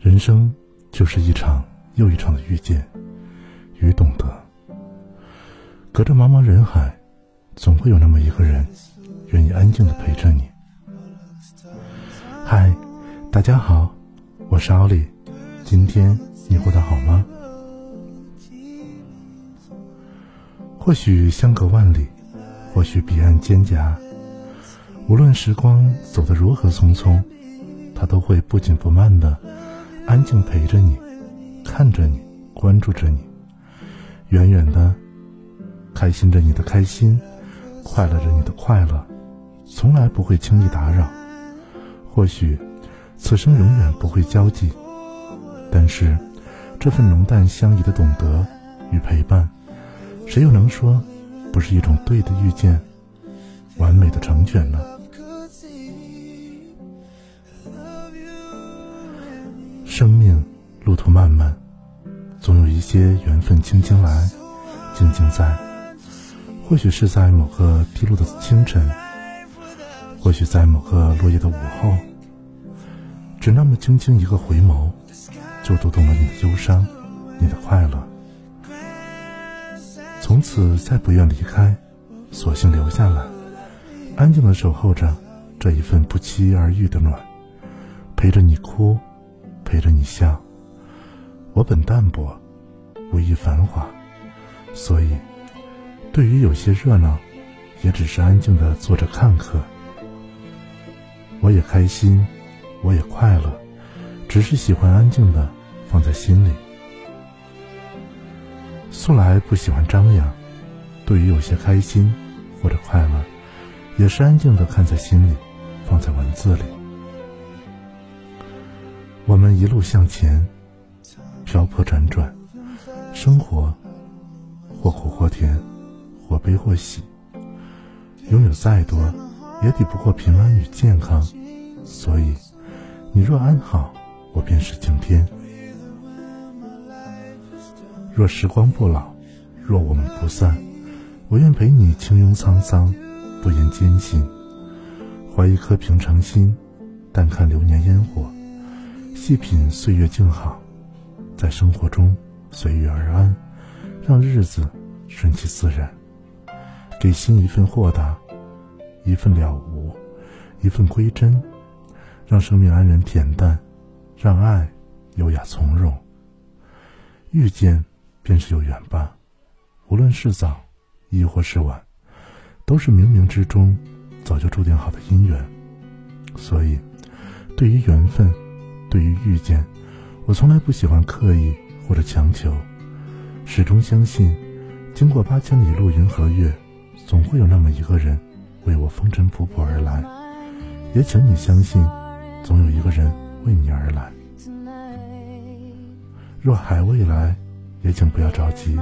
人生就是一场又一场的遇见与懂得。隔着茫茫人海，总会有那么一个人，愿意安静的陪着你。嗨，大家好，我是奥利，今天你过得好吗？或许相隔万里，或许彼岸蒹葭，无论时光走得如何匆匆，他都会不紧不慢的。安静陪着你，看着你，关注着你，远远的，开心着你的开心，快乐着你的快乐，从来不会轻易打扰。或许，此生永远不会交集，但是，这份浓淡相宜的懂得与陪伴，谁又能说，不是一种对的遇见，完美的成全呢？路途漫漫，总有一些缘分轻轻来，静静在。或许是在某个低落的清晨，或许在某个落叶的午后，只那么轻轻一个回眸，就读懂了你的忧伤，你的快乐。从此再不愿离开，索性留下来，安静的守候着这一份不期而遇的暖，陪着你哭。陪着你笑，我本淡泊，无意繁华，所以，对于有些热闹，也只是安静的坐着看客。我也开心，我也快乐，只是喜欢安静的放在心里。素来不喜欢张扬，对于有些开心或者快乐，也是安静的看在心里，放在文字里。我们一路向前，漂泊辗转，生活或苦或甜，或悲或喜。拥有再多，也抵不过平安与健康。所以，你若安好，我便是晴天。若时光不老，若我们不散，我愿陪你轻拥沧桑，不言艰辛。怀一颗平常心，淡看流年烟火。细品岁月静好，在生活中随遇而安，让日子顺其自然，给心一份豁达，一份了无，一份归真，让生命安然恬淡，让爱优雅从容。遇见便是有缘吧，无论是早，亦或是晚，都是冥冥之中早就注定好的姻缘。所以，对于缘分。对于遇见，我从来不喜欢刻意或者强求，始终相信，经过八千里路云和月，总会有那么一个人为我风尘仆仆而来。也请你相信，总有一个人为你而来。若还未来，也请不要着急，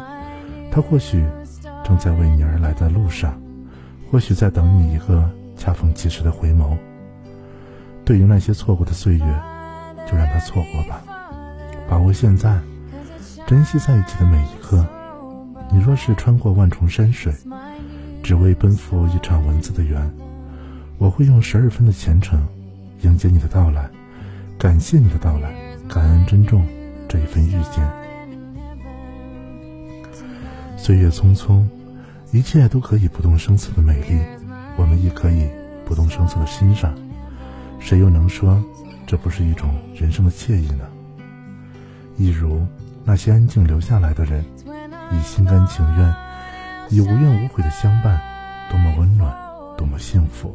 他或许正在为你而来的路上，或许在等你一个恰逢其时的回眸。对于那些错过的岁月。就让他错过吧，把握现在，珍惜在一起的每一刻。你若是穿过万重山水，只为奔赴一场文字的缘，我会用十二分的虔诚迎接你的到来，感谢你的到来，感恩珍重这一份遇见。岁月匆匆，一切都可以不动声色的美丽，我们亦可以不动声色的欣赏。谁又能说？这不是一种人生的惬意呢？一如那些安静留下来的人，以心甘情愿，以无怨无悔的相伴，多么温暖，多么幸福。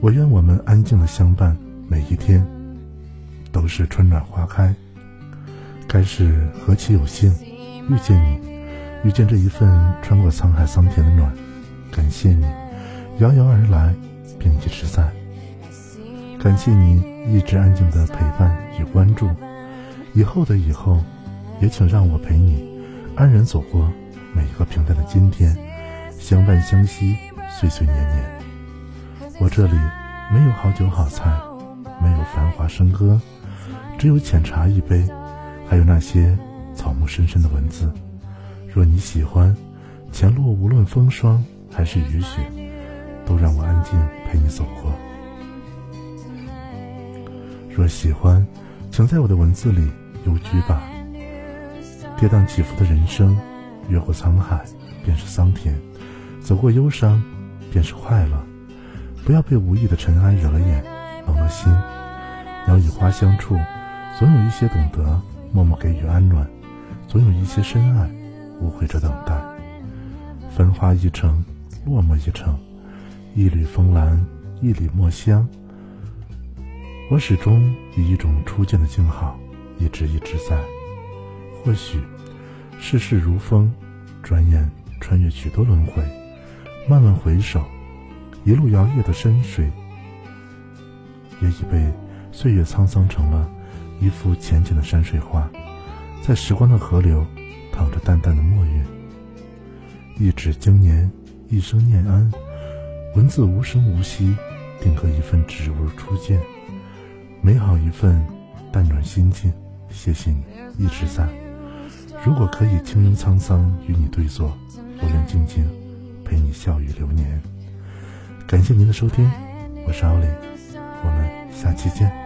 我愿我们安静的相伴，每一天都是春暖花开。该是何其有幸，遇见你，遇见这一份穿过沧海桑田的暖。感谢你，遥遥而来，并一直在。感谢你一直安静的陪伴与关注，以后的以后，也请让我陪你安然走过每一个平淡的今天，相伴相惜，岁岁年年。我这里没有好酒好菜，没有繁华笙歌，只有浅茶一杯，还有那些草木深深的文字。若你喜欢，前路无论风霜还是雨雪，都让我安静陪你走过。若喜欢，请在我的文字里幽居吧。跌宕起伏的人生，越过沧海便是桑田，走过忧伤便是快乐。不要被无意的尘埃惹了眼，冷了心。鸟语花香处，总有一些懂得默默给予安暖，总有一些深爱无悔着等待。繁花一程，落寞一程，一缕风兰，一缕墨香。我始终以一种初见的静好，一直一直在。或许世事如风，转眼穿越许多轮回，慢慢回首。一路摇曳的深水，也已被岁月沧桑成了一幅浅浅的山水画，在时光的河流，淌着淡淡的墨韵。一纸经年，一生念安，文字无声无息，定格一份只如初见，美好一份，淡暖心境。谢谢你一直在。如果可以轻吟沧桑与你对坐，我愿静静陪你笑语流年。感谢您的收听，我是奥利，我们下期见。